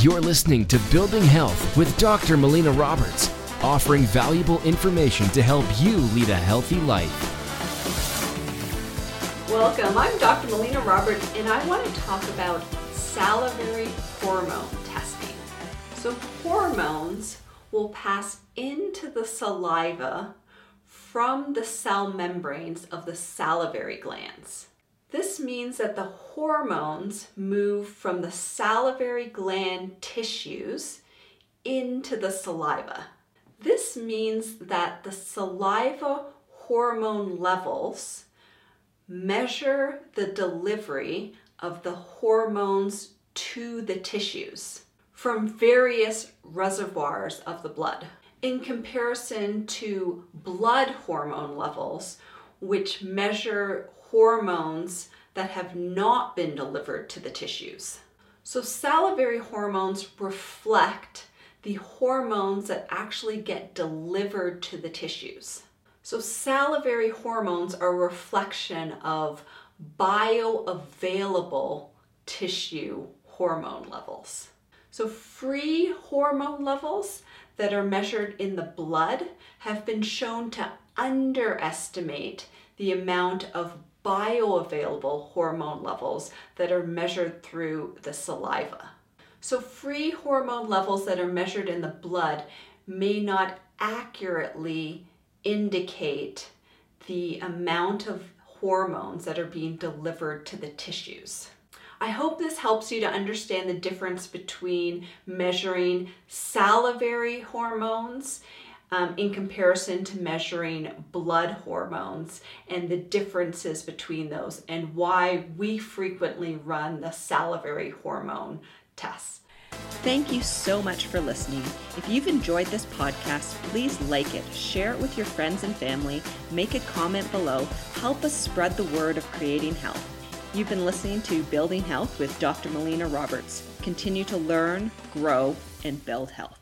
You're listening to Building Health with Dr. Melina Roberts, offering valuable information to help you lead a healthy life. Welcome. I'm Dr. Melina Roberts, and I want to talk about salivary hormone testing. So, hormones will pass into the saliva from the cell membranes of the salivary glands. This means that the hormones move from the salivary gland tissues into the saliva. This means that the saliva hormone levels measure the delivery of the hormones to the tissues from various reservoirs of the blood in comparison to blood hormone levels, which measure hormones that have not been delivered to the tissues. So, salivary hormones reflect the hormones that actually get delivered to the tissues. So, salivary hormones are a reflection of bioavailable tissue hormone levels. So, free hormone levels that are measured in the blood have been shown to underestimate the amount of bioavailable hormone levels that are measured through the saliva. So, free hormone levels that are measured in the blood may not accurately indicate the amount of hormones that are being delivered to the tissues. I hope this helps you to understand the difference between measuring salivary hormones um, in comparison to measuring blood hormones and the differences between those and why we frequently run the salivary hormone tests. Thank you so much for listening. If you've enjoyed this podcast, please like it, share it with your friends and family, make a comment below, help us spread the word of creating health. You've been listening to Building Health with Dr. Melina Roberts. Continue to learn, grow, and build health.